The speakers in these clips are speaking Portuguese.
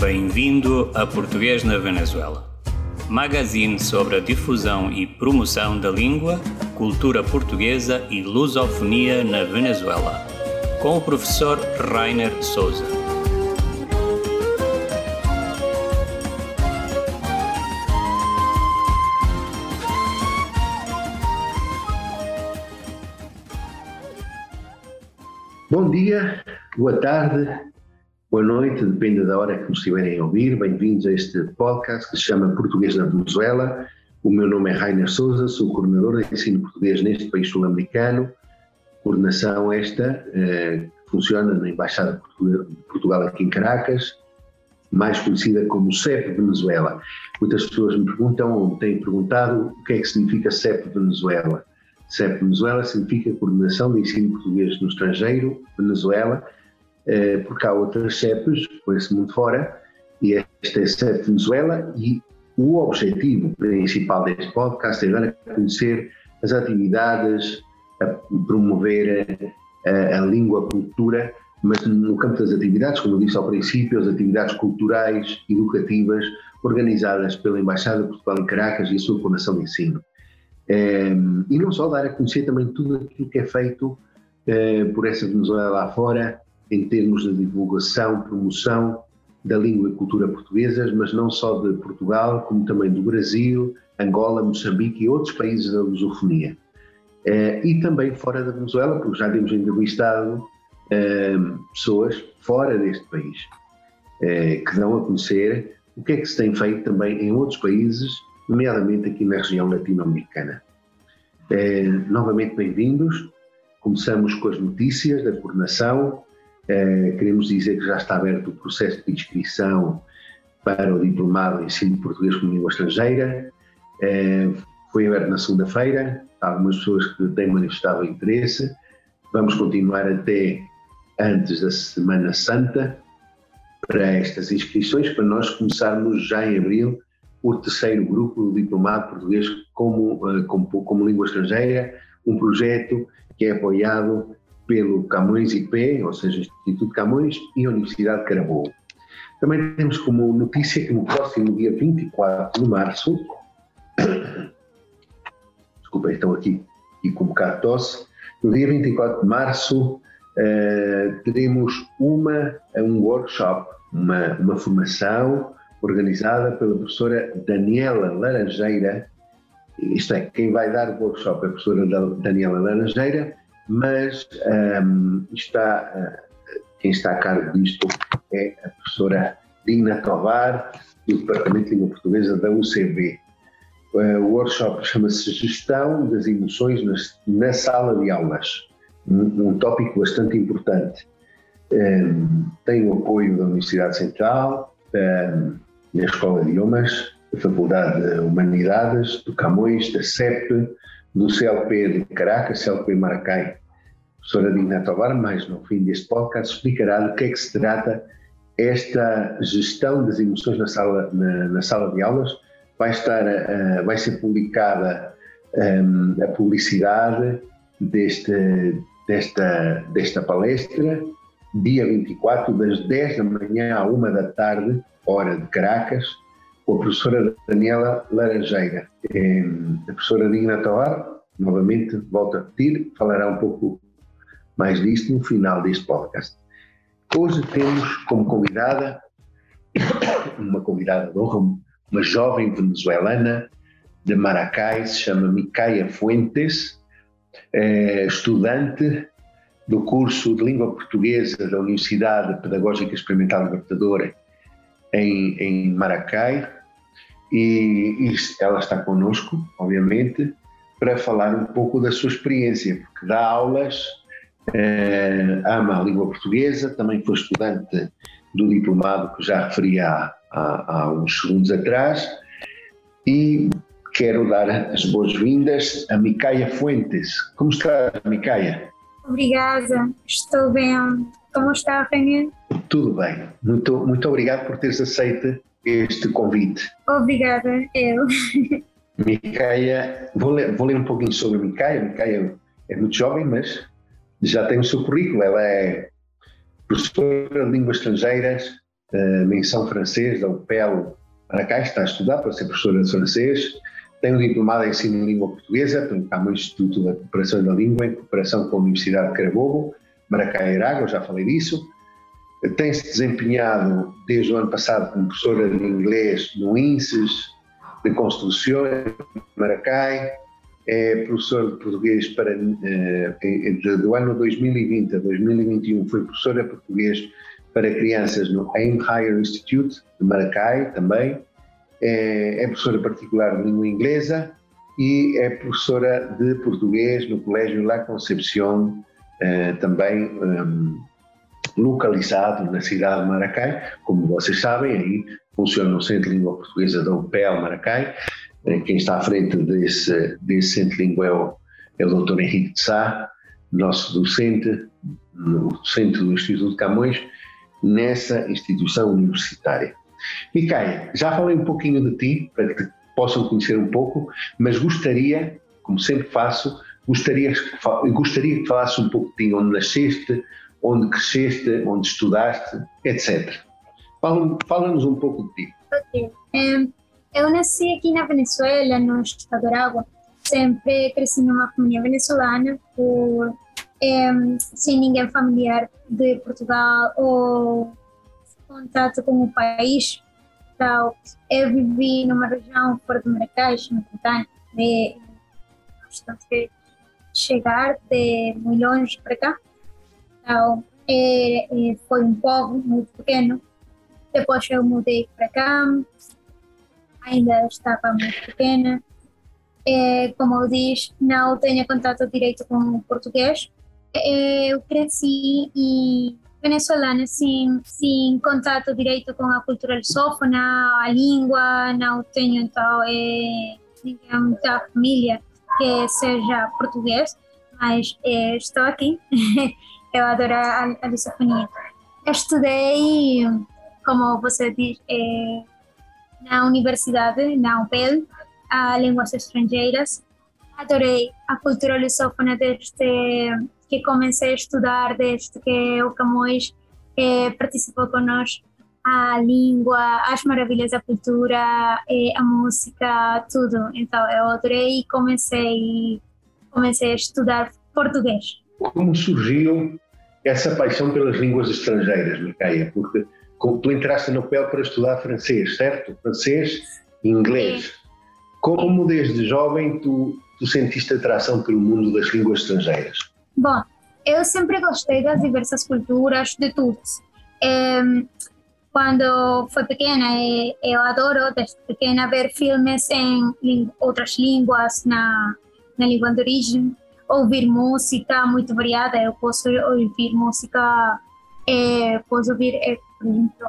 Bem-vindo a Português na Venezuela. Magazine sobre a difusão e promoção da língua, cultura portuguesa e lusofonia na Venezuela. Com o professor Rainer Souza. Bom dia, boa tarde, boa noite, depende da hora que nos estiverem a ouvir. Bem-vindos a este podcast que se chama Português na Venezuela. O meu nome é Rainer Souza, sou coordenador de ensino português neste país sul-americano. Coordenação esta eh, que funciona na Embaixada de Portugal aqui em Caracas, mais conhecida como CEP Venezuela. Muitas pessoas me perguntam, ou me têm perguntado, o que é que significa CEP Venezuela. CEP Venezuela significa Coordenação de Ensino Português no Estrangeiro, Venezuela, porque há outras CEPs, por esse mundo fora, e esta é CEP Venezuela, e o objetivo principal deste podcast é dar a conhecer as atividades, a promover a, a língua, a cultura, mas no campo das atividades, como eu disse ao princípio, as atividades culturais, educativas, organizadas pela Embaixada de Portugal em Caracas e a sua Coordenação de Ensino. É, e não só dar a conhecer também tudo aquilo que é feito é, por essa Venezuela lá fora, em termos de divulgação, promoção da língua e cultura portuguesas, mas não só de Portugal, como também do Brasil, Angola, Moçambique e outros países da lusofonia. É, e também fora da Venezuela, porque já temos entrevistado pessoas fora deste país, que dão a conhecer o que é que se tem feito também em outros países nomeadamente aqui na região latino-americana. Novamente bem-vindos. Começamos com as notícias da coordenação. É, queremos dizer que já está aberto o processo de inscrição para o Diplomado em Ensino de Português como Língua Estrangeira. É, foi aberto na segunda-feira. Algumas pessoas que têm manifestado interesse. Vamos continuar até antes da Semana Santa para estas inscrições, para nós começarmos já em abril o terceiro grupo do diplomado português como, eh, como, como língua estrangeira, um projeto que é apoiado pelo Camões IP, ou seja, Instituto Camões e Universidade de Carabobo. Também temos como notícia que no próximo dia 24 de março, desculpa, estão aqui e com um bocado de tosse, no dia 24 de março uh, teremos uma, um workshop, uma, uma formação organizada pela professora Daniela Laranjeira, isto é, quem vai dar o workshop é a professora Daniela Laranjeira, mas um, está, uh, quem está a cargo disto é a professora Dina Tovar, do Departamento de Língua Portuguesa da UCB. Uh, o workshop chama-se Gestão das Emoções na Sala de Aulas, um, um tópico bastante importante. Um, tem o apoio da Universidade Central, um, na Escola de Idiomas, da Faculdade de Humanidades, do Camões, da CEP, do CLP de Caracas, CLP Maracai. Professora Digna Tovar, mais no fim deste podcast, explicará do que é que se trata esta gestão das emoções na sala, na, na sala de aulas. Vai, estar, uh, vai ser publicada um, a publicidade deste, desta, desta palestra, dia 24, das 10 da manhã à 1 da tarde, hora de Caracas, com a professora Daniela Laranjeira. A professora Digna Toar, novamente, volto a repetir, falará um pouco mais disto no final deste podcast. Hoje temos como convidada, uma convidada de honra, uma jovem venezuelana de Maracay, se chama Micaia Fuentes, é estudante do curso de Língua Portuguesa da Universidade Pedagógica Experimental Libertadora em, em Maracai e, e ela está connosco, obviamente, para falar um pouco da sua experiência, porque dá aulas, eh, ama a língua portuguesa, também foi estudante do diplomado que já referi há, há, há uns segundos atrás e quero dar as boas-vindas a Micaia Fuentes. Como está, Micaia? Obrigada, estou bem. Como está, Rainha? Tudo bem. Muito, muito obrigado por teres aceito este convite. Obrigada, eu. Micaia, vou ler, vou ler um pouquinho sobre a Micaia. Micaia é muito jovem, mas já tem o seu currículo. Ela é professora de línguas estrangeiras uh, menção francês da UPEL Maracai, está a estudar para ser professora de francês, tem um diplomado em ensino de língua portuguesa, tem um Instituto da Cooperação da Língua, em cooperação com a Universidade de Carabobo, Maracai Iraga, já falei disso. Tem-se desempenhado desde o ano passado como professora de inglês no INSES de Construção, Maracai, é professor de português para, eh, do ano 2020 a 2021, foi professora de português para crianças no AIM Higher Institute de Maracai também, é, é professora particular de língua inglesa e é professora de português no Colégio La Concepción, eh, também um, localizado na cidade de Maracai. Como vocês sabem, aí funciona o Centro de Língua Portuguesa da UPEL Maracai. Eh, quem está à frente desse, desse Centro de Língua é o, é o Dr. Henrique de Sá, nosso docente no centro do Instituto Camões, nessa instituição universitária. Micaia, já falei um pouquinho de ti, para que possam conhecer um pouco, mas gostaria, como sempre faço, gostaria, gostaria que falasses um pouco de ti, onde nasceste, onde cresceste, onde estudaste, etc. Fala-nos um pouco de ti. Ok. Eu nasci aqui na Venezuela, no estado de Aragua. Sempre cresci numa família venezuelana, por, um, sem ninguém familiar de Portugal ou contato com o país. Então, eu vivi numa região fora de Maracás, no Montana, de chegar de muito longe para cá. Então, é, é, foi um povo muito pequeno. Depois eu mudei para cá, ainda estava muito pequena. É, como eu disse, não tenho contato direito com o português. É, eu cresci e venezuelana sem, sem contato direito com a cultura lusófona, a língua, não tenho então é, ninguém família que seja português, mas é, estou aqui. eu adoro a, a lusofonia. Estudei, como você diz, é, na universidade, na UPEL, a línguas estrangeiras. Adorei a cultura lusófona desde que comecei a estudar desde que o Camões eh, participou conosco a língua, as maravilhas da cultura, eh, a música, tudo. Então eu adorei e comecei, comecei a estudar português. Como surgiu essa paixão pelas línguas estrangeiras, Micaia? Porque tu entraste no PEL para estudar francês, certo? Francês e inglês. Sim. Como desde jovem tu, tu sentiste atração pelo mundo das línguas estrangeiras? Bom, eu sempre gostei das diversas culturas, de tudo. É, quando fui pequena, eu adoro, desde pequena, ver filmes em outras línguas, na, na língua de origem, ouvir música muito variada. Eu posso ouvir música, é, posso ouvir, é, por exemplo,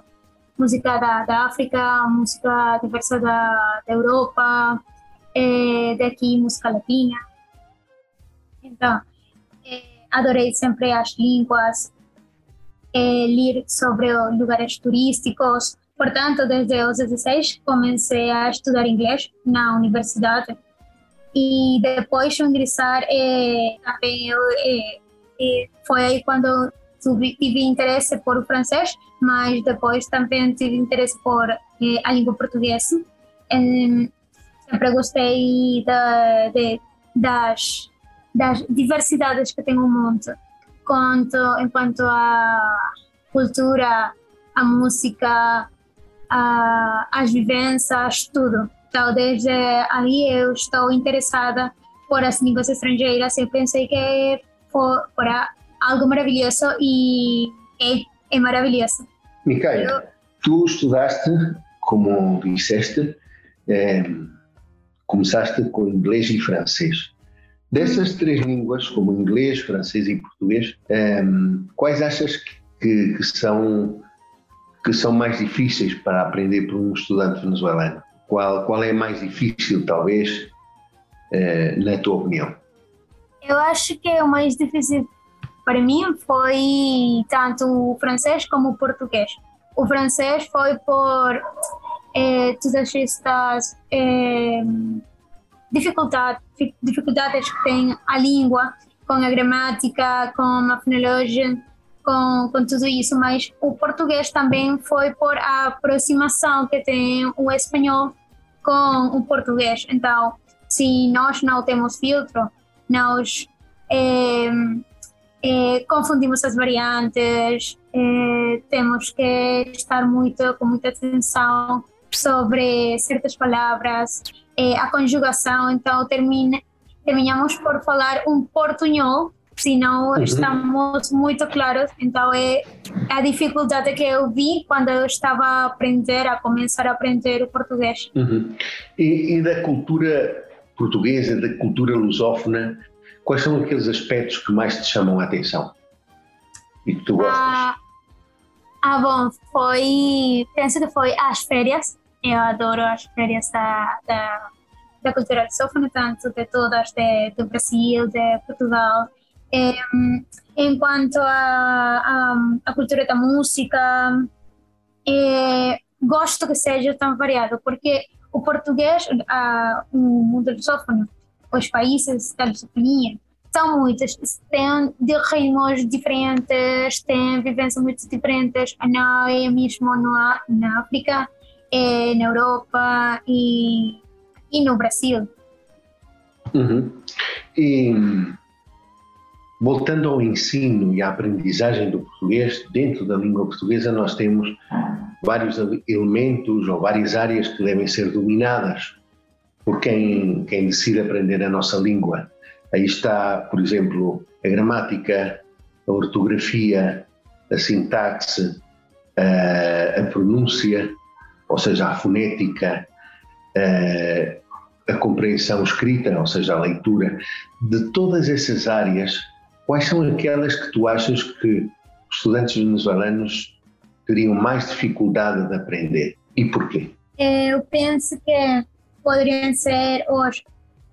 música da, da África, música diversa da, da Europa, é, daqui música latina. Então, adorei sempre as línguas, eh, ler sobre lugares turísticos. Portanto, desde os 16 comecei a estudar inglês na universidade e depois de ingressar eh, também eu, eh, foi aí quando tive interesse por francês, mas depois também tive interesse por a língua portuguesa. sempre gostei de, de, das das diversidades que tem o mundo, quanto enquanto a cultura, a música, a, as vivências, tudo. Então, desde ali eu estou interessada por as línguas estrangeiras. Eu pensei que for, fora algo maravilhoso e é, é maravilhoso. Micaela, eu... tu estudaste, como disseste, é, começaste com inglês e francês. Dessas três línguas, como inglês, francês e português, um, ehm, quais achas que, que, são, que são mais difíceis para aprender por um estudante venezuelano? Qual, qual é mais difícil, talvez, uh, na tua opinião? Eu acho que o mais difícil para mim foi tanto o francês como o português. O francês foi por eh, todas estas. Eh, dificuldade, dificuldades que tem a língua, com a gramática, com a fonologia, com, com tudo isso, mas o português também foi por a aproximação que tem o espanhol com o português. Então, se nós não temos filtro, nós é, é, confundimos as variantes, é, temos que estar muito com muita atenção sobre certas palavras, a conjugação. Então, termina, terminamos por falar um portunhol se não uhum. estamos muito claros. Então é a dificuldade que eu vi quando eu estava a aprender, a começar a aprender o português. Uhum. E, e, da cultura portuguesa, da cultura lusófona, quais são aqueles aspectos que mais te chamam a atenção e que tu gostas? Ah, ah bom, foi, penso que foi as férias. Eu adoro as férias da, da, da cultura lusófona, tanto de todas, de, do Brasil, de Portugal enquanto a, a, a, cultura da música, é, gosto que seja tão variado, porque o português, a, o mundo lusófono, os países da lusofonia, são muitos, têm ritmos diferentes, têm vivências muito diferentes, não é mesmo na, na África, é na Europa e, e no Brasil. Uhum. E Voltando ao ensino e à aprendizagem do português, dentro da língua portuguesa nós temos vários elementos ou várias áreas que devem ser dominadas por quem, quem decide aprender a nossa língua. Aí está, por exemplo, a gramática, a ortografia, a sintaxe, a, a pronúncia, ou seja, a fonética, a, a compreensão escrita, ou seja, a leitura. De todas essas áreas, Quais são aquelas que tu achas que os estudantes venezuelanos teriam mais dificuldade de aprender e porquê? Eu penso que poderiam ser os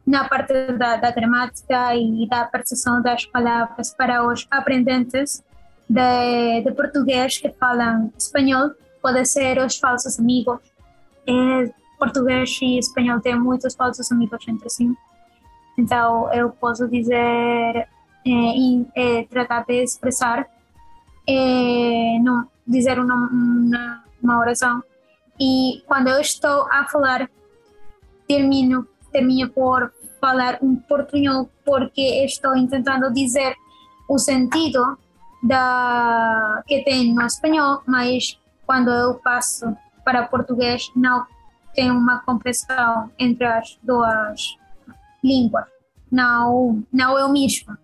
na parte da, da, gramática e da percepção das palavras para os aprendentes de, de português que falam espanhol, pode ser os falsos amigos. É, português e espanhol têm muitos falsos amigos entre si. Então, eu posso dizer é, é, tratar de expressar, é, não, dizer uma, uma, uma, oração. E quando eu estou a falar, termino, termino por falar um portunhol porque estou tentando dizer o sentido da que tem no espanhol, mas quando eu passo para português não tem uma compreensão entre as duas línguas. Não, não é o mesmo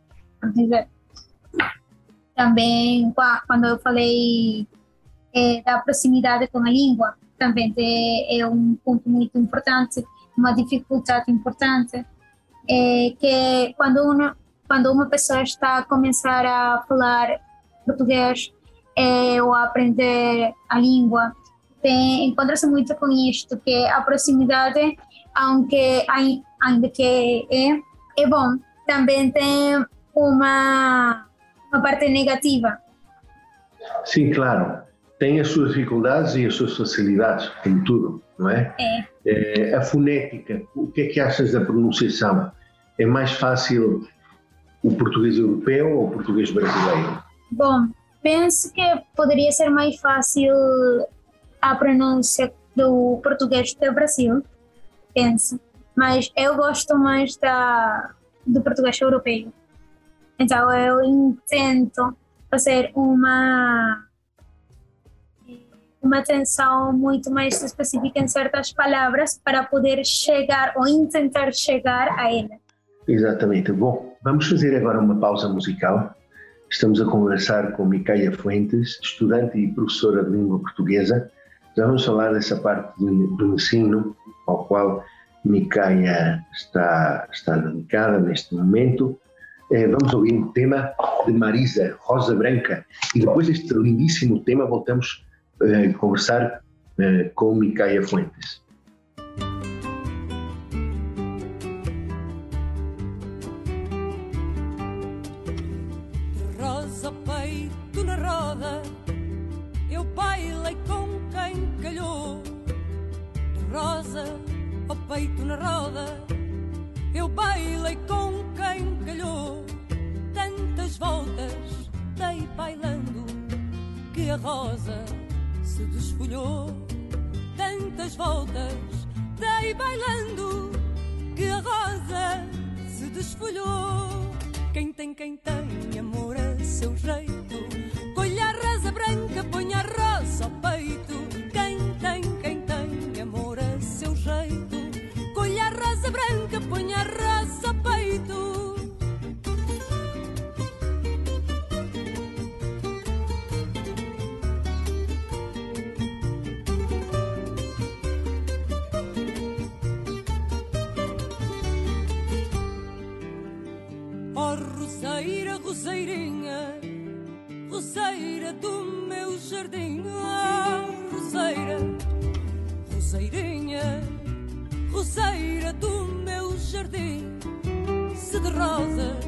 dizer. Também, quando eu falei é, da proximidade com a língua, também é um ponto muito importante, uma dificuldade importante, é que quando uma, quando uma pessoa está a começar a falar português é, ou a aprender a língua, encontra-se muito com isto, que a proximidade, aunque, ainda que é, é bom, também tem uma, uma parte negativa. Sim, claro. Tem as suas dificuldades e as suas facilidades, como tudo, não é? É. é a fonética, o que é que achas da pronunciação? É mais fácil o português europeu ou o português brasileiro? Bom, penso que poderia ser mais fácil a pronúncia do português do Brasil, penso. Mas eu gosto mais da, do português europeu. Então eu intento fazer uma uma atenção muito mais específica em certas palavras para poder chegar ou tentar chegar a ela. Exatamente. Bom, vamos fazer agora uma pausa musical. Estamos a conversar com Micaia Fuentes, estudante e professora de língua portuguesa. Já vamos falar dessa parte do ensino ao qual Micaia está, está dedicada neste momento eh, vamos ouvir um tema de Marisa Rosa Branca e depois deste lindíssimo tema voltamos eh, a conversar eh, com Micaia Fuentes. Rosa peito na roda, eu bailei com quem calhou. Rosa, o peito na roda, eu bailei com quem calhou tantas voltas dei bailando que a rosa se desfolhou. Tantas voltas dei bailando que a rosa se desfolhou. Quem tem, quem tem amor a seu jeito, colha a rasa branca, põe a rosa roseirinha, roseira do meu jardim. Oh, roseira, roseirinha, roseira do meu jardim. Se de rosas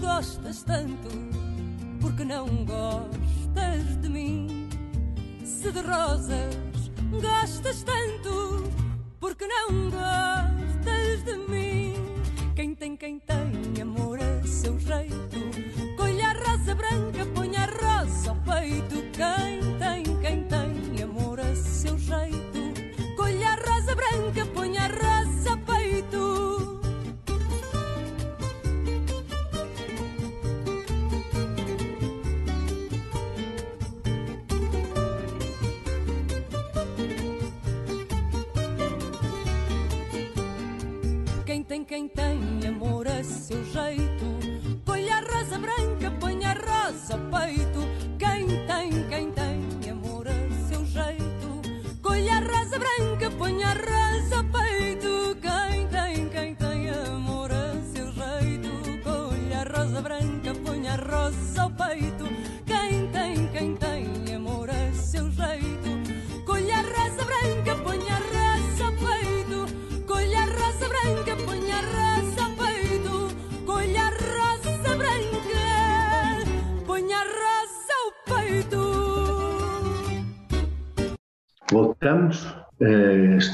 gostas tanto, porque não gostas de mim? Se de rosas gostas tanto, porque não gostas de mim? Quem tem, quem tem branca, põe a rosa ao peito. Quem tem, quem tem amor a seu jeito, colha a rosa branca, põe a rosa ao peito. Quem tem, quem tem amor a seu jeito,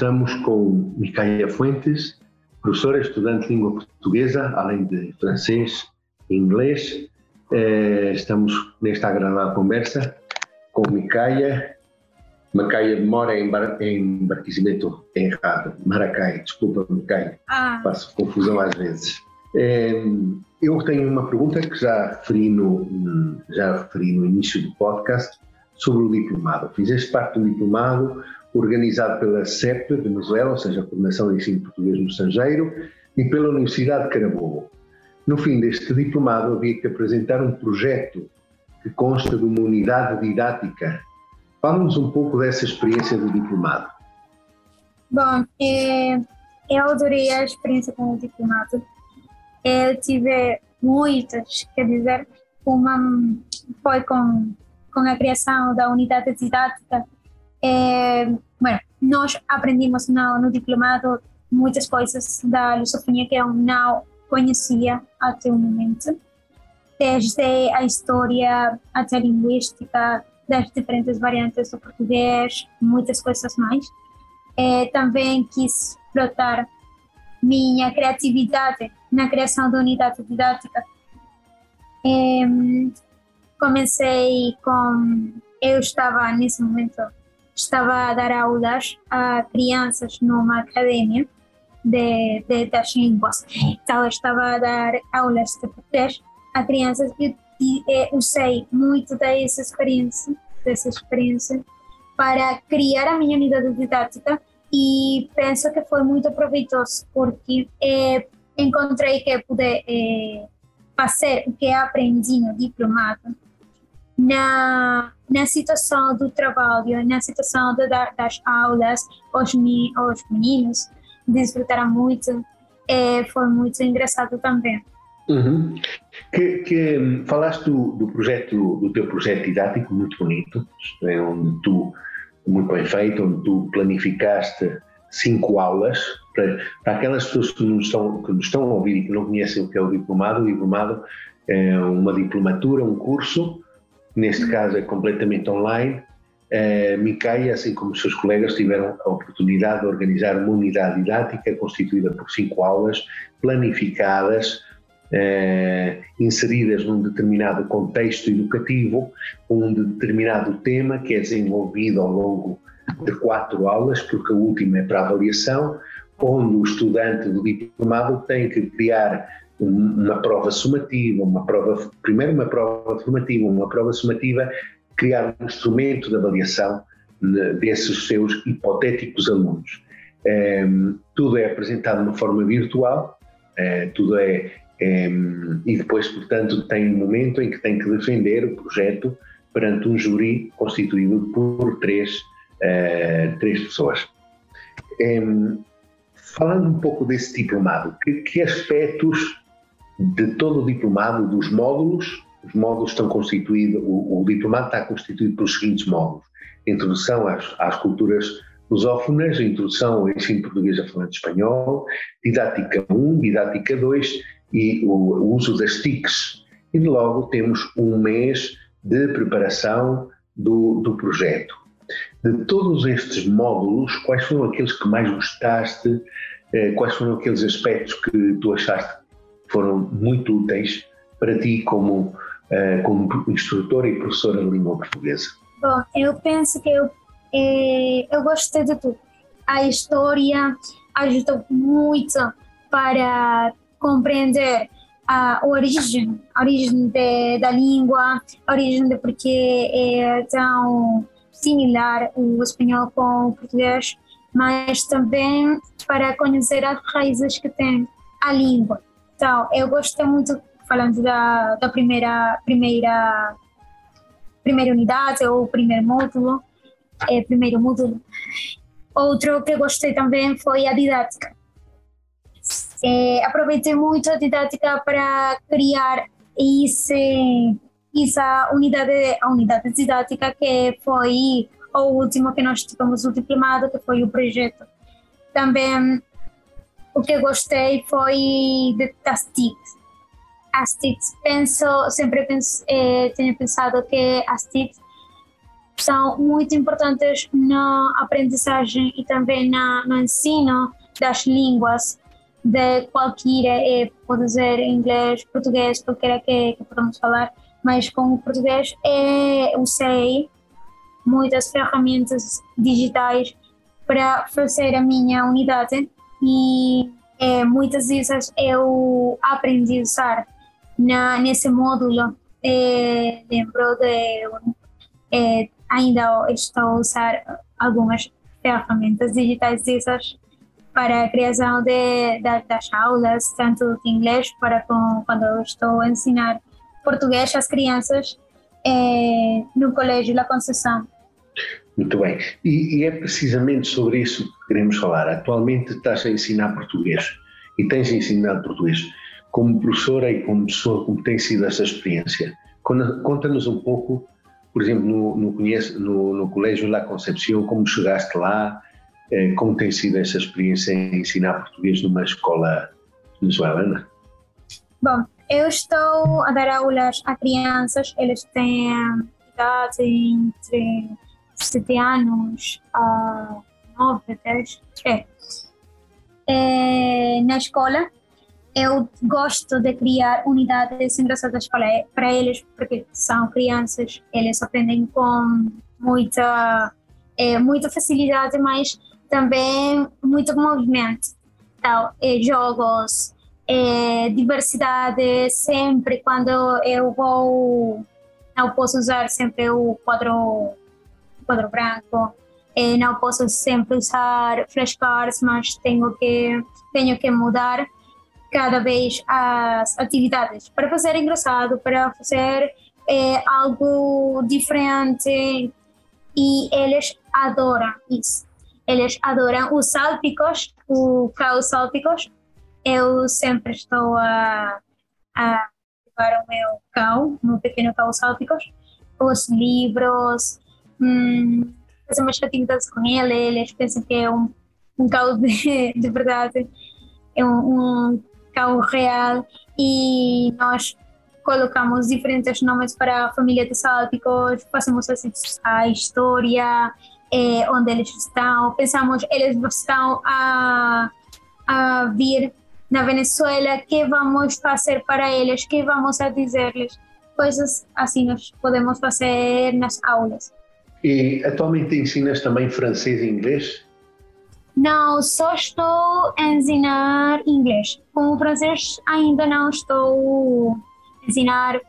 estamos com Micaia Fuentes, professora estudante de língua portuguesa, além de francês e inglês. Eh, Estamos nesta agradável conversa com Micaia. Micaia mora em, Bar em Barquisimeto errado, Maracai, desculpa Micaia, Ah, faço confusão às vezes. Eh, Eu tenho uma pergunta que já referi no, já referi no início do podcast sobre o diplomado. Fizeste parte do diplomado organizado pela CEP Venezuela, ou seja, a Coordenação de Ensino Português no Estrangeiro, e pela Universidade de Carabobo. No fim deste diplomado havia que apresentar um projeto que consta de uma unidade didática. Fala-nos um pouco dessa experiência do diplomado. bom, é, eu adorei a experiência com o diplomado. Eu tive muitas, quer dizer, uma foi com, com a criação da unidade didática. É, bueno, nós aprendimos no, no diplomado muitas coisas da lusofonia que eu não conhecia até o momento, desde a história até a linguística, das diferentes variantes do português, muitas coisas mais. É, também quis explorar minha criatividade na criação da unidade didática. Comecei com. Eu estava, nesse momento, estava a dar aulas a crianças numa academia de, de, das línguas. Então, estava a dar aulas de português a crianças e, e eh, usei muito dessa experiência, dessa experiência para criar a minha unidade didática e penso que foi muito proveitoso porque eh, encontrei que pude eh, fazer o que aprendi no diplomado na, na situação do trabalho, na situação de das aulas, os, os meninos desfrutaram muito, eh, foi muito engraçado também. Uhum. Que, que, falaste do, do projeto, do teu projeto didático muito bonito, é, onde tu, muito bem feito, onde tu planificaste cinco aulas para, para aquelas pessoas que nos, estão, que nos estão a ouvir e que não conhecem o que é o diplomado. O diplomado é uma diplomatura, um curso, neste caso é completamente online. Uh, Micaia, assim como os seus colegas, tiveram a oportunidade de organizar uma unidade didática constituída por cinco aulas planificadas eh, inseridas num determinado contexto educativo, com um determinado tema que é desenvolvido ao longo de quatro aulas, porque a última é para avaliação, onde o estudante do diplomado tem que criar uma prova sumativa, uma prova, primeiro uma prova formativa, uma prova sumativa, criar um instrumento de avaliação né, desses seus hipotéticos alunos. É, tudo é apresentado de uma forma virtual, é, tudo é, é, e depois, portanto, tem um momento em que tem que defender o projeto perante um júri constituído por três, é, três pessoas. falando um pouco desse diplomado, que, que aspectos de todo o diplomado, dos módulos, os módulos estão constituídos, o, o diplomado está constituído pelos seguintes módulos: introdução às, às culturas lusófonas, introdução ao ensino português a falante espanhol, didática 1, didática 2 e o, o uso das TICs. E logo temos um mês de preparação do, do projeto. De todos estes módulos, quais foram aqueles que mais gostaste? Eh, quais foram aqueles aspectos que tu achaste foram muito úteis para ti como, uh, como instrutora e professora de língua portuguesa? Bom, eu penso que eu, eh, eu gostei de tudo. A história ajudou muito para compreender a origem, a origem de, da língua, a origem de porque é tão similar o espanhol com o português, mas também para conhecer as raízes que tem a língua. Então, eu gostei muito, falando da, da primeira, primeira, primeira unidade, ou primeiro módulo, é, primeiro módulo. Outro que gostei também foi a didática. É, aproveitei muito a didática para criar esse, essa unidade, a unidade didática que foi o último que nós tivemos o diplomado, que foi o projeto. Também o que gostei foi de, das TICs. As TICs, penso, sempre penso, eh, tenho pensado que as TICs são muito importantes na aprendizagem e também na, no ensino das línguas de qualquer, eh, pode ser inglês, português, qualquer que, que podemos falar, mas com o português é, usei muitas ferramentas digitais para fazer a minha unidade e é, muitas vezes eu aprendi a usar na, nesse módulo. É, lembro de é, ainda estou a usar algumas ferramentas digitais dessas para a criação de, de, das aulas, tanto de inglês para com, quando eu estou a ensinar português às crianças é, no Colégio La Conceição. Muito bem. E, e, é precisamente sobre isso que queremos falar. Atualmente estás a ensinar português e tens ensinado português. Como professora e como pessoa, como tem sido essa experiência? Conta-nos um pouco, por exemplo, no, no, no, no Colégio La Concepción, como chegaste lá, eh, como tem sido essa experiência em ensinar português numa escola venezuelana? Bom, eu estou a dar aulas a crianças, eles têm idade entre sete anos a nove, dez. É. é. na escola, eu gosto de criar unidades engraçadas para, para eles, porque são crianças, eles aprendem com muita, é, muita facilidade, mas também muito movimento. Então, é, jogos, é, diversidade, sempre quando eu vou, eu posso usar sempre o quadro quadro branco. Eh, não posso sempre usar flashcards, mas tenho que tenho que mudar cada vez as atividades para fazer engraçado, para fazer eh, algo diferente e eles adoram isso. Eles adoram os sálpicos, o caos sálpicos. Eu sempre estou a, a o meu cão, meu pequeno caos sálpicos, os livros, hum, fazer umas atividades com ele, eles pensam que é um, um carro de, de verdade, é um, um carro real e nós colocamos diferentes nomes para a família de sálticos, fazemos assim, a história, é, onde eles estão, pensamos eles estão a, a vir na Venezuela, que vamos fazer para eles, que vamos a dizer-lhes. Coisas assim nós podemos fazer nas aulas. E atualmente ensinas também francês e inglês? Não, só estou a ensinar inglês. Com o francês ainda não estou a ensinar.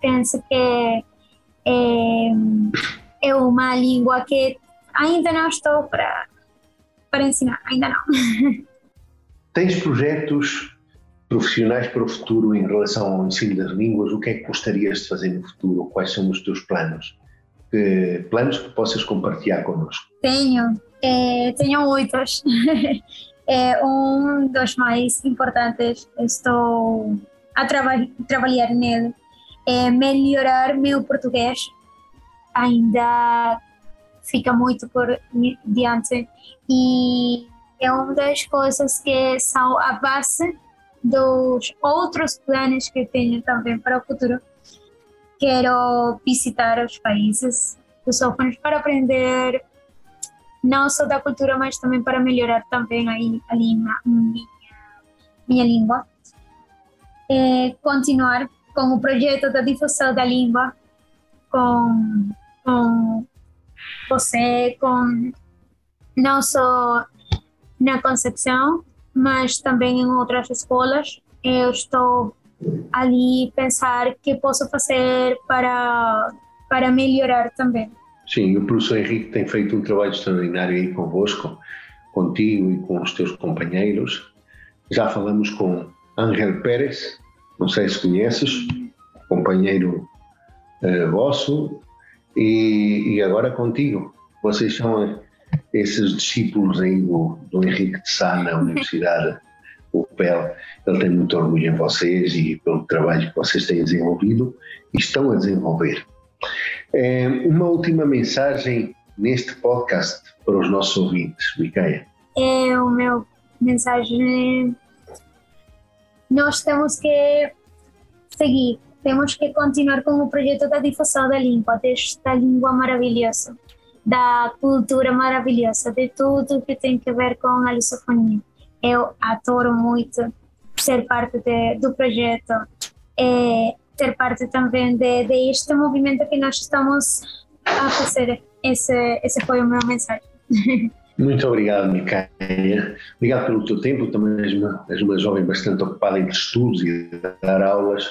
Penso que é, é uma língua que ainda não estou para, para ensinar, ainda não. Tens projetos profissionais para o futuro em relação ao ensino das línguas? O que é que gostarias de fazer no futuro? Quais são os teus planos? Que, planos que possas compartilhar connosco? Tenho, é, tenho muitos. é um dos mais importantes. Estou a traba trabalhar nele. É melhorar meu português. Ainda fica muito por diante e é uma das coisas que são a base dos outros planos que tenho também para o futuro. Quero visitar os países lusófonos para aprender não só da cultura, mas também para melhorar também aí a língua, minha, minha língua. É, continuar com o projeto da difusão da língua, com, com você, com não só na Concepção, mas também em outras escolas. Eu estou ali pensar que posso fazer para para melhorar também. Sim, o professor Henrique tem feito um trabalho extraordinário aí convosco, contigo e com os teus companheiros. Já falamos com Ángel Pérez, não sei se conheces, companheiro uh, vosso, e, e, agora contigo. Vocês são esses discípulos aí do, do Henrique de Sá na Universidade UPEL. Ele tem muito orgulho em vocês e pelo trabalho que vocês têm desenvolvido e estão a desenvolver. É, uma última mensagem neste podcast para os nossos ouvintes, Micaia. É o meu mensagem. Nós temos que seguir, temos que continuar com o projeto da difusão da língua, desta língua maravilhosa, da cultura maravilhosa, de tudo que tem a ver com a lusofonia. Eu adoro muito ser parte de, do projeto. É, ter parte também de, de este movimento que nós estamos a fazer. Esse, esse foi o meu mensagem. Muito obrigado, Micaia. Obrigado pelo teu tempo. Também és uma, és uma jovem bastante ocupada entre estudos e dar aulas.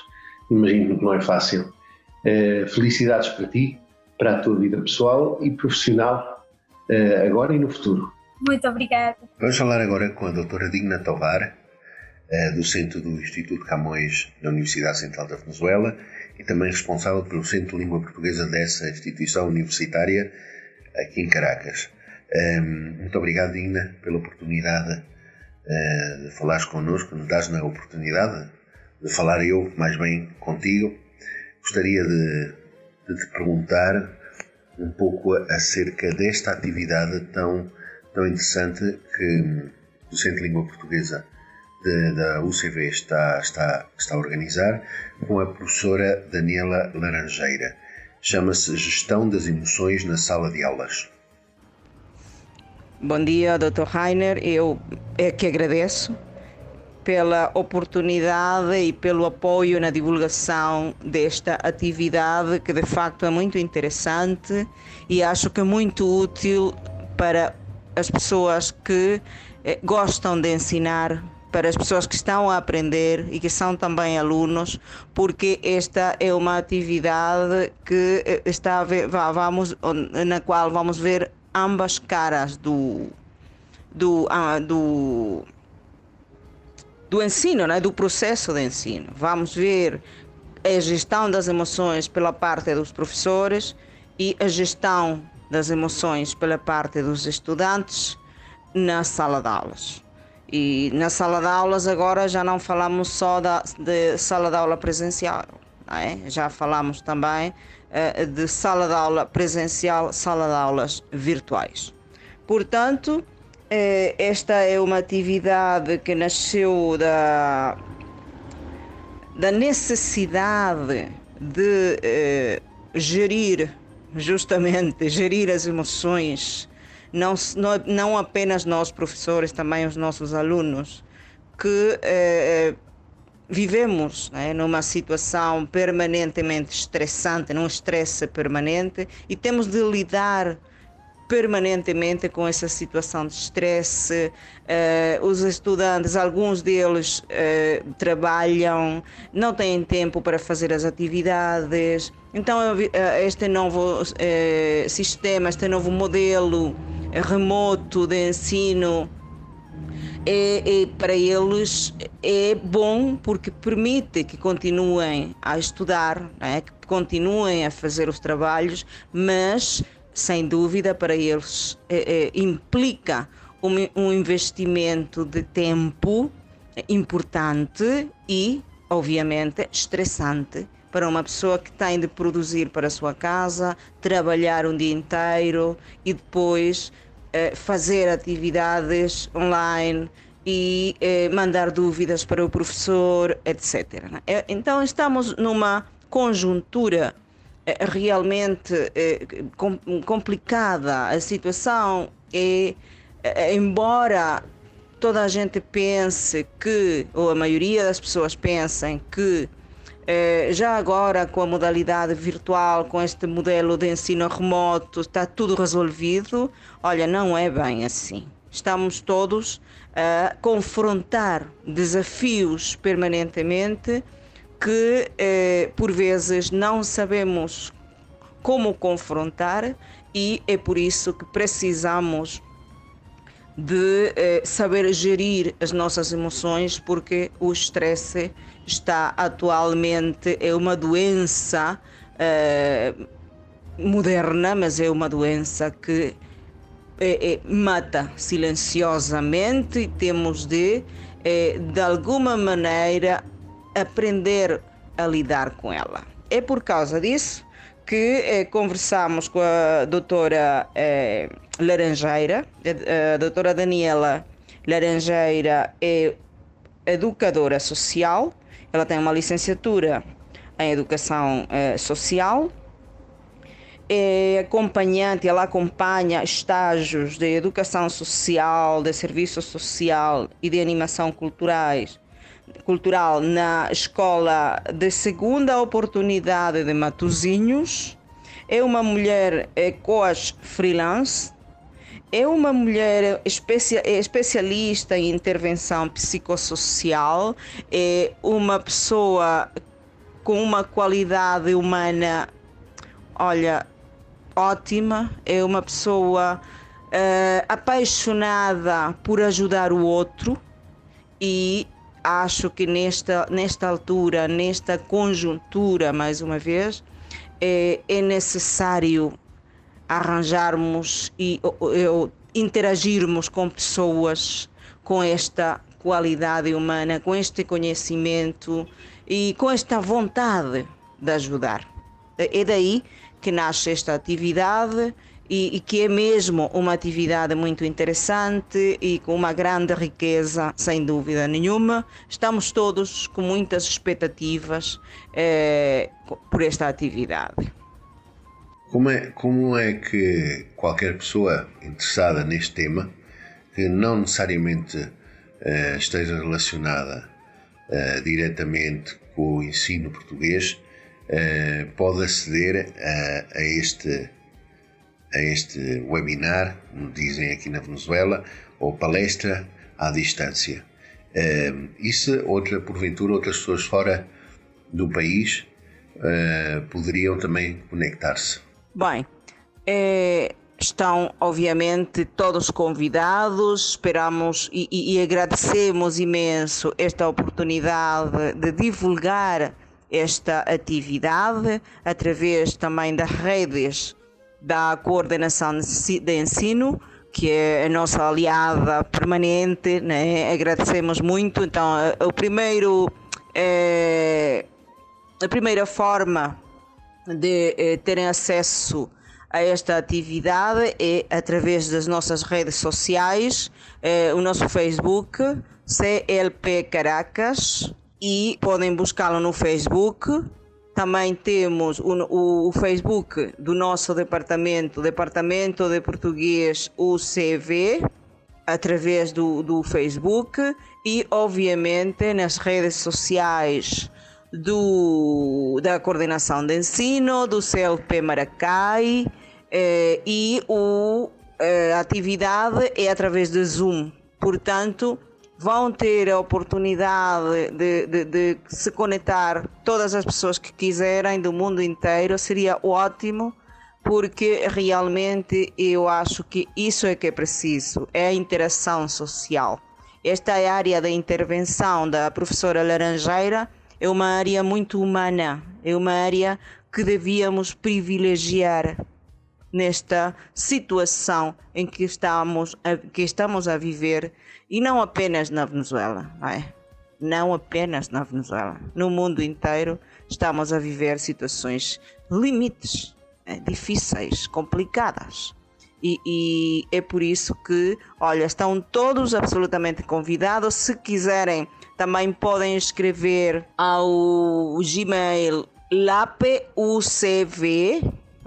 Imagino que não é fácil. Uh, felicidades para ti, para a tua vida pessoal e profissional, uh, agora e no futuro. Muito obrigada. Vamos falar agora com a doutora Digna Tovar, eh, docente do Instituto Camões da Universidade Central da Venezuela e também responsável pelo Centro de Língua Portuguesa dessa instituição universitária aqui em Caracas. Ehm, muito obrigado, Ina, pela oportunidade eh, de falares connosco, nos dás a oportunidade de falar eu mais bem contigo. Gostaria de, de te perguntar um pouco acerca desta atividade tão, tão interessante que o Centro de Língua Portuguesa de, da UCV está, está, está a organizar com a professora Daniela Laranjeira. Chama-se Gestão das Emoções na Sala de Aulas. Bom dia, Dr. Rainer. Eu é que agradeço pela oportunidade e pelo apoio na divulgação desta atividade que de facto é muito interessante e acho que é muito útil para as pessoas que eh, gostam de ensinar para as pessoas que estão a aprender e que são também alunos, porque esta é uma atividade que eh, está vamos na qual vamos ver ambas caras do do, ah, do do ensino, né? do processo de ensino. Vamos ver a gestão das emoções pela parte dos professores e a gestão das emoções pela parte dos estudantes na sala de aulas. E na sala de aulas agora já não falamos só da, de sala de aula presencial, é? já falamos também uh, de sala de aula presencial, sala de aulas virtuais. Portanto, uh, esta é uma atividade que nasceu da, da necessidade de uh, gerir, justamente, gerir as emoções. Não, não apenas nós professores, também os nossos alunos, que eh, vivemos né, numa situação permanentemente estressante, num estresse permanente, e temos de lidar permanentemente com essa situação de estresse. Uh, os estudantes, alguns deles uh, trabalham, não têm tempo para fazer as atividades. Então, uh, este novo sistema, este novo modelo remoto de ensino é, é, para eles é bom porque permite que continuem a estudar, é? que continuem a fazer os trabalhos, mas sem dúvida para eles é, é, implica um, um investimento de tempo importante e, obviamente, estressante para uma pessoa que tem de produzir para a sua casa, trabalhar um dia inteiro e depois eh, fazer atividades online e eh, mandar dúvidas para o professor, etc. Né? Eh, então estamos numa conjuntura realmente complicada. A situação é, embora toda a gente pense que, ou a maioria das pessoas pensem que já agora, com a modalidade virtual, com este modelo de ensino remoto, está tudo resolvido. Olha, não é bem assim. Estamos todos a confrontar desafios permanentemente que, eh, por vezes, não sabemos como confrontar, e é por isso que precisamos de eh, saber gerir as nossas emoções, porque o estresse está atualmente é uma doença eh, moderna, mas é uma doença que é, é, mata silenciosamente e temos de, é, de alguma maneira, aprender a lidar com ela. É por causa disso que eh, conversamos com a doutora eh, Laranjeira, a doutora Daniela Laranjeira é educadora social, ela tem uma licenciatura em educação eh, social, é acompanhante, ela acompanha estágios de educação social, de serviço social e de animação culturais cultural na escola de segunda oportunidade de Matozinhos. É uma mulher é, coach freelance. É uma mulher é especialista em intervenção psicossocial. É uma pessoa com uma qualidade humana, olha, ótima. É uma pessoa uh, apaixonada por ajudar o outro e acho que nesta, nesta altura, nesta conjuntura, mais uma vez, é, é necessário arranjarmos e ou, interagirmos com pessoas com esta qualidade humana, com este conhecimento e com esta vontade de ajudar. É daí que nasce esta atividade e, e, que é mesmo uma atividade muito interessante e com uma grande riqueza, sem dúvida nenhuma. Estamos todos com muitas expectativas eh, por esta atividade. Como é, como é que qualquer pessoa interessada neste tema, que não necessariamente eh, esteja relacionada eh, diretamente com o ensino português, eh, pode aceder a, a este a este webinar, como dizem aqui na Venezuela, ou palestra à distância. Uh, e se outra, porventura, outras pessoas fora do país uh, poderiam também conectar-se? Bem, é, estão obviamente todos convidados, esperamos e, e, e agradecemos imenso esta oportunidade de divulgar esta atividade através também das redes da coordenação de ensino, que é a nossa aliada permanente, né? agradecemos muito. Então, o primeiro, é, a primeira forma de é, terem acesso a esta atividade é através das nossas redes sociais, é, o nosso Facebook, CLP Caracas, e podem buscá-lo no Facebook também temos o, o, Facebook do nosso departamento, Departamento de Português UCV, através do, do Facebook e, obviamente, nas redes sociais do, da coordenação de ensino, do CLP Maracai eh, e o, eh, a atividade é através de Zoom. Portanto, vão ter a oportunidade de, de, de, se conectar todas as pessoas que quiserem do mundo inteiro, seria ótimo, porque realmente eu acho que isso é que é preciso, é a interação social. Esta é área da intervenção da professora Laranjeira é uma área muito humana, é uma área que devíamos privilegiar nesta situação em que estamos a, que estamos a viver e não apenas na Venezuela, não, é? não apenas na Venezuela, no mundo inteiro estamos a viver situações limites, é? difíceis, complicadas. E, e, é por isso que, olha, estão todos absolutamente convidados. Se quiserem, também podem escrever ao Gmail lapeucv,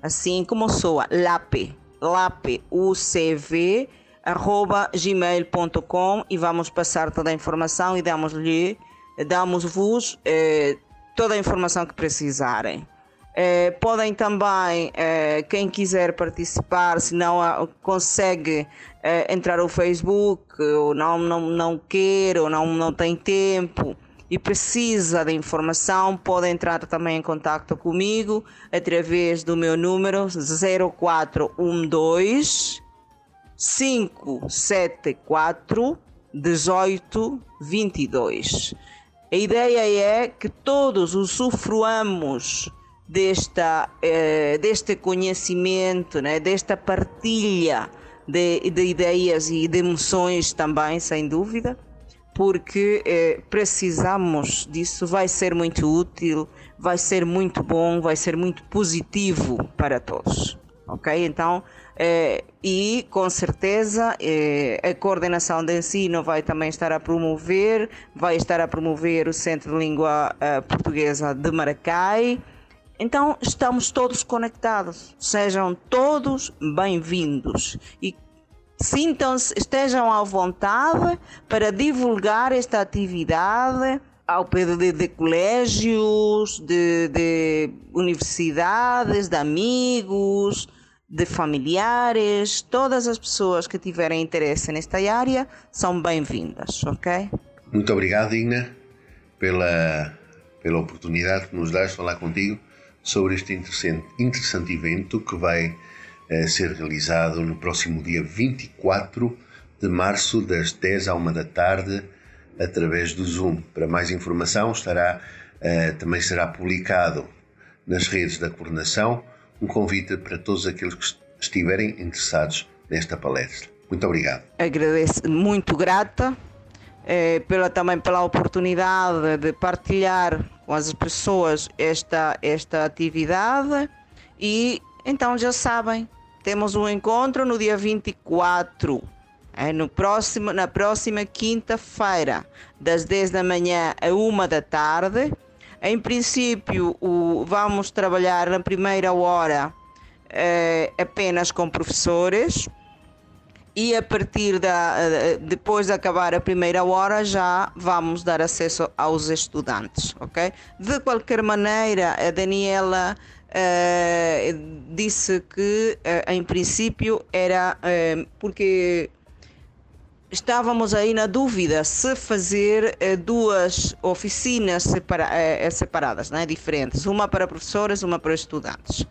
assim como soa, lape, lapeucv, arroba gmail.com e vamos passar toda a informação e damos-lhe, damos-vos eh, toda a informação que precisarem. Eh, podem também, eh, quem quiser participar, se não consegue eh, entrar no Facebook, ou não, não, não quer, ou não, não tem tempo e precisa de informação, pode entrar também em contato comigo através do meu número 0412 574 1822. A ideia é que todos usufruamos desta, eh, deste conhecimento, né, desta partilha de, de, ideias e de emoções também, sem dúvida, porque eh, precisamos disso, vai ser muito útil, vai ser muito bom, vai ser muito positivo para todos. Ok? Então, eh, e com certeza eh, a coordenação de ensino vai também estar a promover, vai estar a promover o Centro de Língua eh, Portuguesa de Maracai então estamos todos conectados. Sejam todos bem-vindos e sintam-se, estejam à vontade para divulgar esta atividade ao pé de, de colégios, de, de universidades, de amigos, de familiares, todas as pessoas que tiverem interesse nesta área são bem-vindas, ok? Muito obrigado, Igna, pela, pela oportunidade que nos dás de falar contigo sobre este interessante, interessante evento que vai eh, ser realizado no próximo dia 24 de março, das 10 à 1 da tarde, através do Zoom. Para mais informação, estará, eh, também será publicado nas redes da coordenação um convite para todos aqueles que estiverem interessados nesta palestra. Muito obrigado. Agradeço, muito grata eh, pela, também pela oportunidade de partilhar com as pessoas esta, esta atividade e então já sabem, temos um encontro no dia 24, é, no próximo, na próxima quinta-feira, das 10 da manhã a 1 da tarde. Em princípio, o, vamos trabalhar na primeira hora é, apenas com professores e a partir da depois de acabar a primeira hora já vamos dar acesso aos estudantes, ok? De qualquer maneira, a Daniela uh, disse que uh, em princípio era uh, porque estávamos aí na dúvida se fazer duas oficinas separa separadas, né, diferentes, uma para professores, uma para estudantes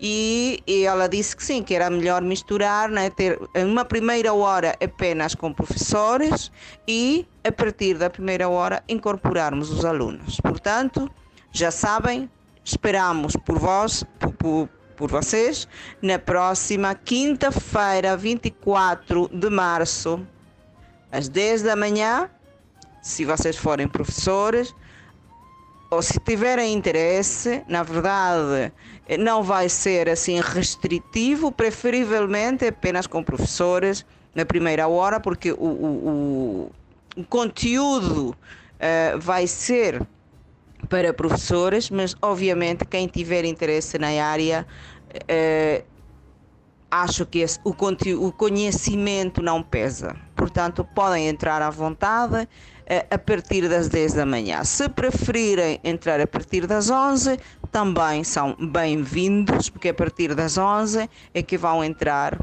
e, e, ela disse que sim, que era melhor misturar, né, ter uma primeira hora apenas com professores e a partir da primeira hora incorporarmos os alunos. Portanto, já sabem, esperamos por vós, por, por, vocês, na próxima quinta-feira, 24 de março, às 10 da manhã, se vocês forem professores, ou se tiverem interesse, na verdade, não vai ser assim restritivo, preferivelmente apenas com professores na primeira hora, porque o, o, o conteúdo uh, vai ser para professores, mas obviamente quem tiver interesse na área, uh, acho que esse, o, o conhecimento não pesa. portanto podem entrar à vontade eh, a partir das 10 da manhã. Se preferirem entrar a partir das 11, também são bem-vindos, porque a partir das 11 é que vão entrar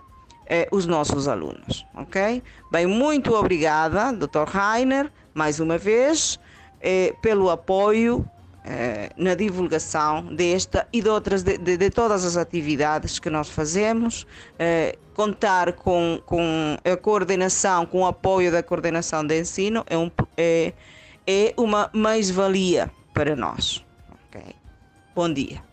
eh, os nossos alunos, ok? Bem, muito obrigada, Dr. Rainer, mais uma vez, eh, pelo apoio eh, na divulgação desta e de outras, de, de, de, todas as atividades que nós fazemos, eh, contar com, com a coordenação, com o apoio da coordenação de ensino é, um, é, é uma mais-valia para nós. Okay. Bom dia.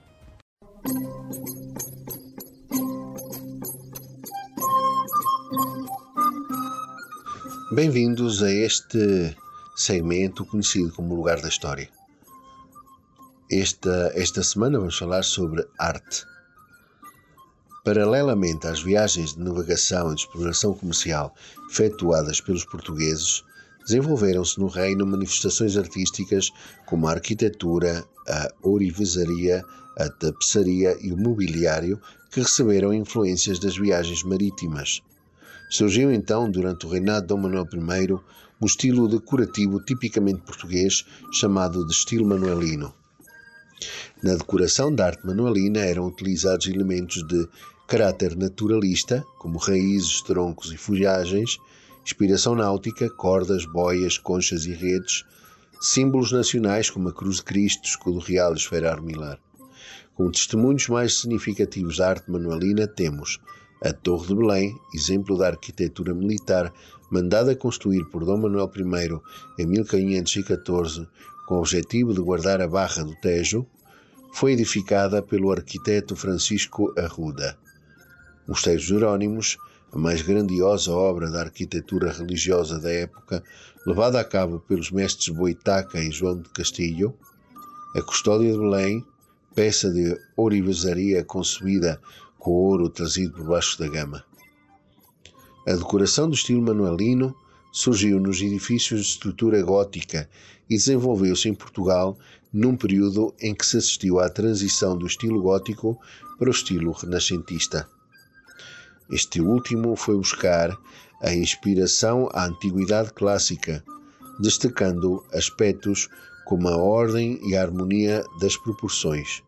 Bem-vindos a este segmento conhecido como Lugar da História. Esta, esta semana vamos falar sobre arte. Paralelamente às viagens de navegação e de exploração comercial efetuadas pelos portugueses, desenvolveram-se no reino manifestações artísticas como a arquitetura, a ourivesaria, a tapeçaria e o mobiliário que receberam influências das viagens marítimas. Surgiu então, durante o reinado de Dom Manuel I, um estilo decorativo tipicamente português chamado de estilo manuelino. Na decoração da arte manuelina eram utilizados elementos de caráter naturalista, como raízes, troncos e folhagens, inspiração náutica, cordas, boias, conchas e redes, símbolos nacionais como a Cruz de Cristo, escudo real e esfera armilar. Como testemunhos mais significativos da arte manuelina temos a Torre de Belém, exemplo da arquitetura militar mandada construir por Dom Manuel I em 1514 com o objetivo de guardar a Barra do Tejo, foi edificada pelo arquiteto Francisco Arruda. Mosteiros Jerónimos, a mais grandiosa obra da arquitetura religiosa da época, levada a cabo pelos mestres Boitaca e João de Castilho, a Custódia de Belém, peça de ourivesaria concebida com ouro trazido por baixo da gama. A decoração do estilo manuelino surgiu nos edifícios de estrutura gótica e desenvolveu-se em Portugal num período em que se assistiu à transição do estilo gótico para o estilo renascentista. Este último foi buscar a inspiração à antiguidade clássica, destacando aspectos como a ordem e a harmonia das proporções.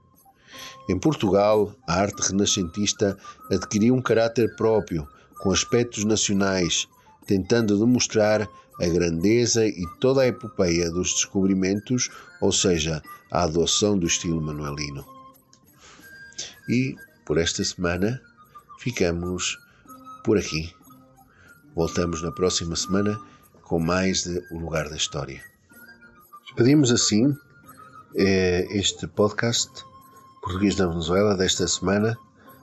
Em Portugal, a arte renascentista adquiriu um caráter próprio, com aspectos nacionais, tentando demonstrar a grandeza e toda a epopeia dos descobrimentos, ou seja, a adoção do estilo manuelino. E por esta semana ficamos por aqui. Voltamos na próxima semana com mais de O Lugar da História. Despedimos assim eh, este podcast Português da Venezuela desta semana,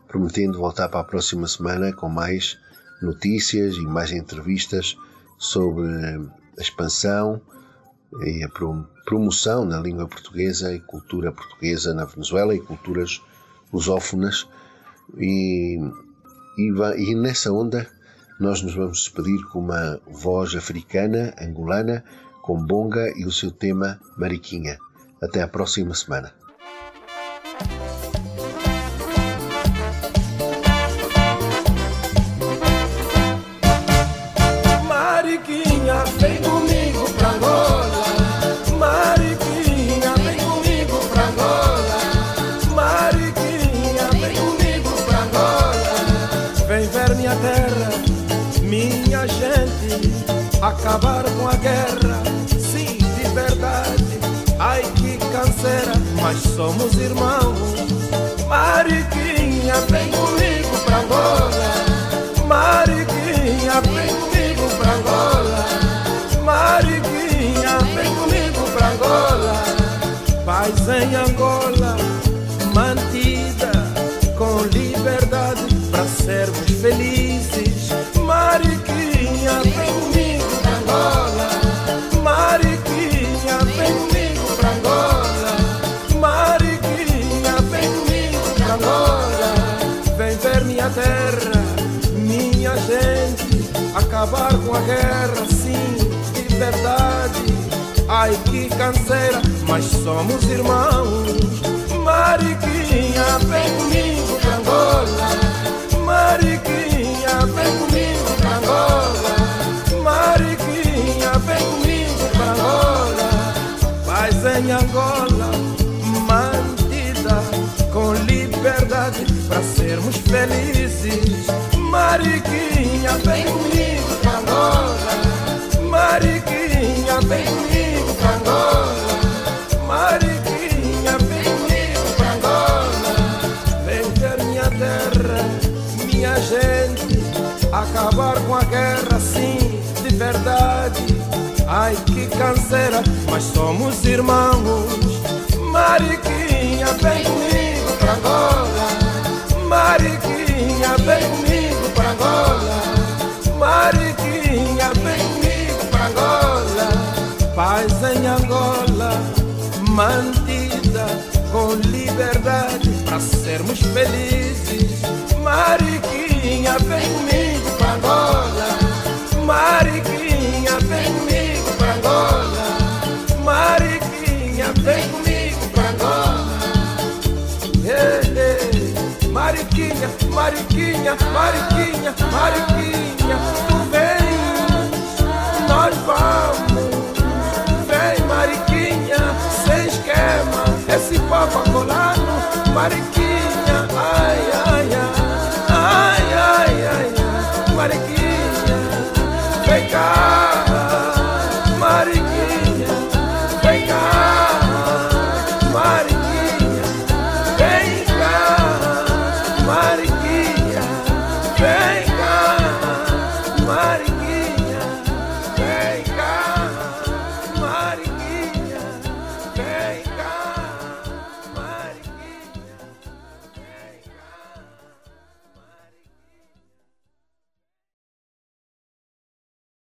prometendo voltar para a próxima semana com mais notícias e mais entrevistas sobre a expansão e a promoção da língua portuguesa e cultura portuguesa na Venezuela e culturas lusófonas. E, e, e nessa onda nós nos vamos despedir com uma voz africana, angolana, com bonga e o seu tema Mariquinha. Até a próxima semana. Acabar com a guerra, sim, de verdade. Ai que canseira, mas somos irmãos. Mariquinha, vem comigo pra Angola. Mariquinha, vem comigo pra Angola. Mariquinha, vem comigo pra Angola. Paz em Angola, mantida com liberdade para sermos uma guerra, sim, de verdade. Ai que canseira, mas somos irmãos. Mariquinha, vem comigo pra Angola. Mariquinha, vem comigo pra Angola. Mariquinha, vem comigo pra Angola. Paz em Angola, mantida com liberdade pra sermos felizes. Mariquinha, vem comigo pra Angola. Mariquinha, vem comigo pra Angola. Vem ver minha terra, minha gente. Acabar com a guerra, sim, de verdade. Ai que canseira, mas somos irmãos. Mariquinha, vem comigo pra Angola. Mariquinha, Paz em Angola, mantida com liberdade pra sermos felizes. Mariquinha, vem comigo pra Angola. Mariquinha, vem comigo pra Angola. Mariquinha, vem comigo pra Angola. Hey, hey. Mariquinha, Mariquinha, Mariquinha, Mariquinha, tu vens, nós vamos. papa colado, mariquinha.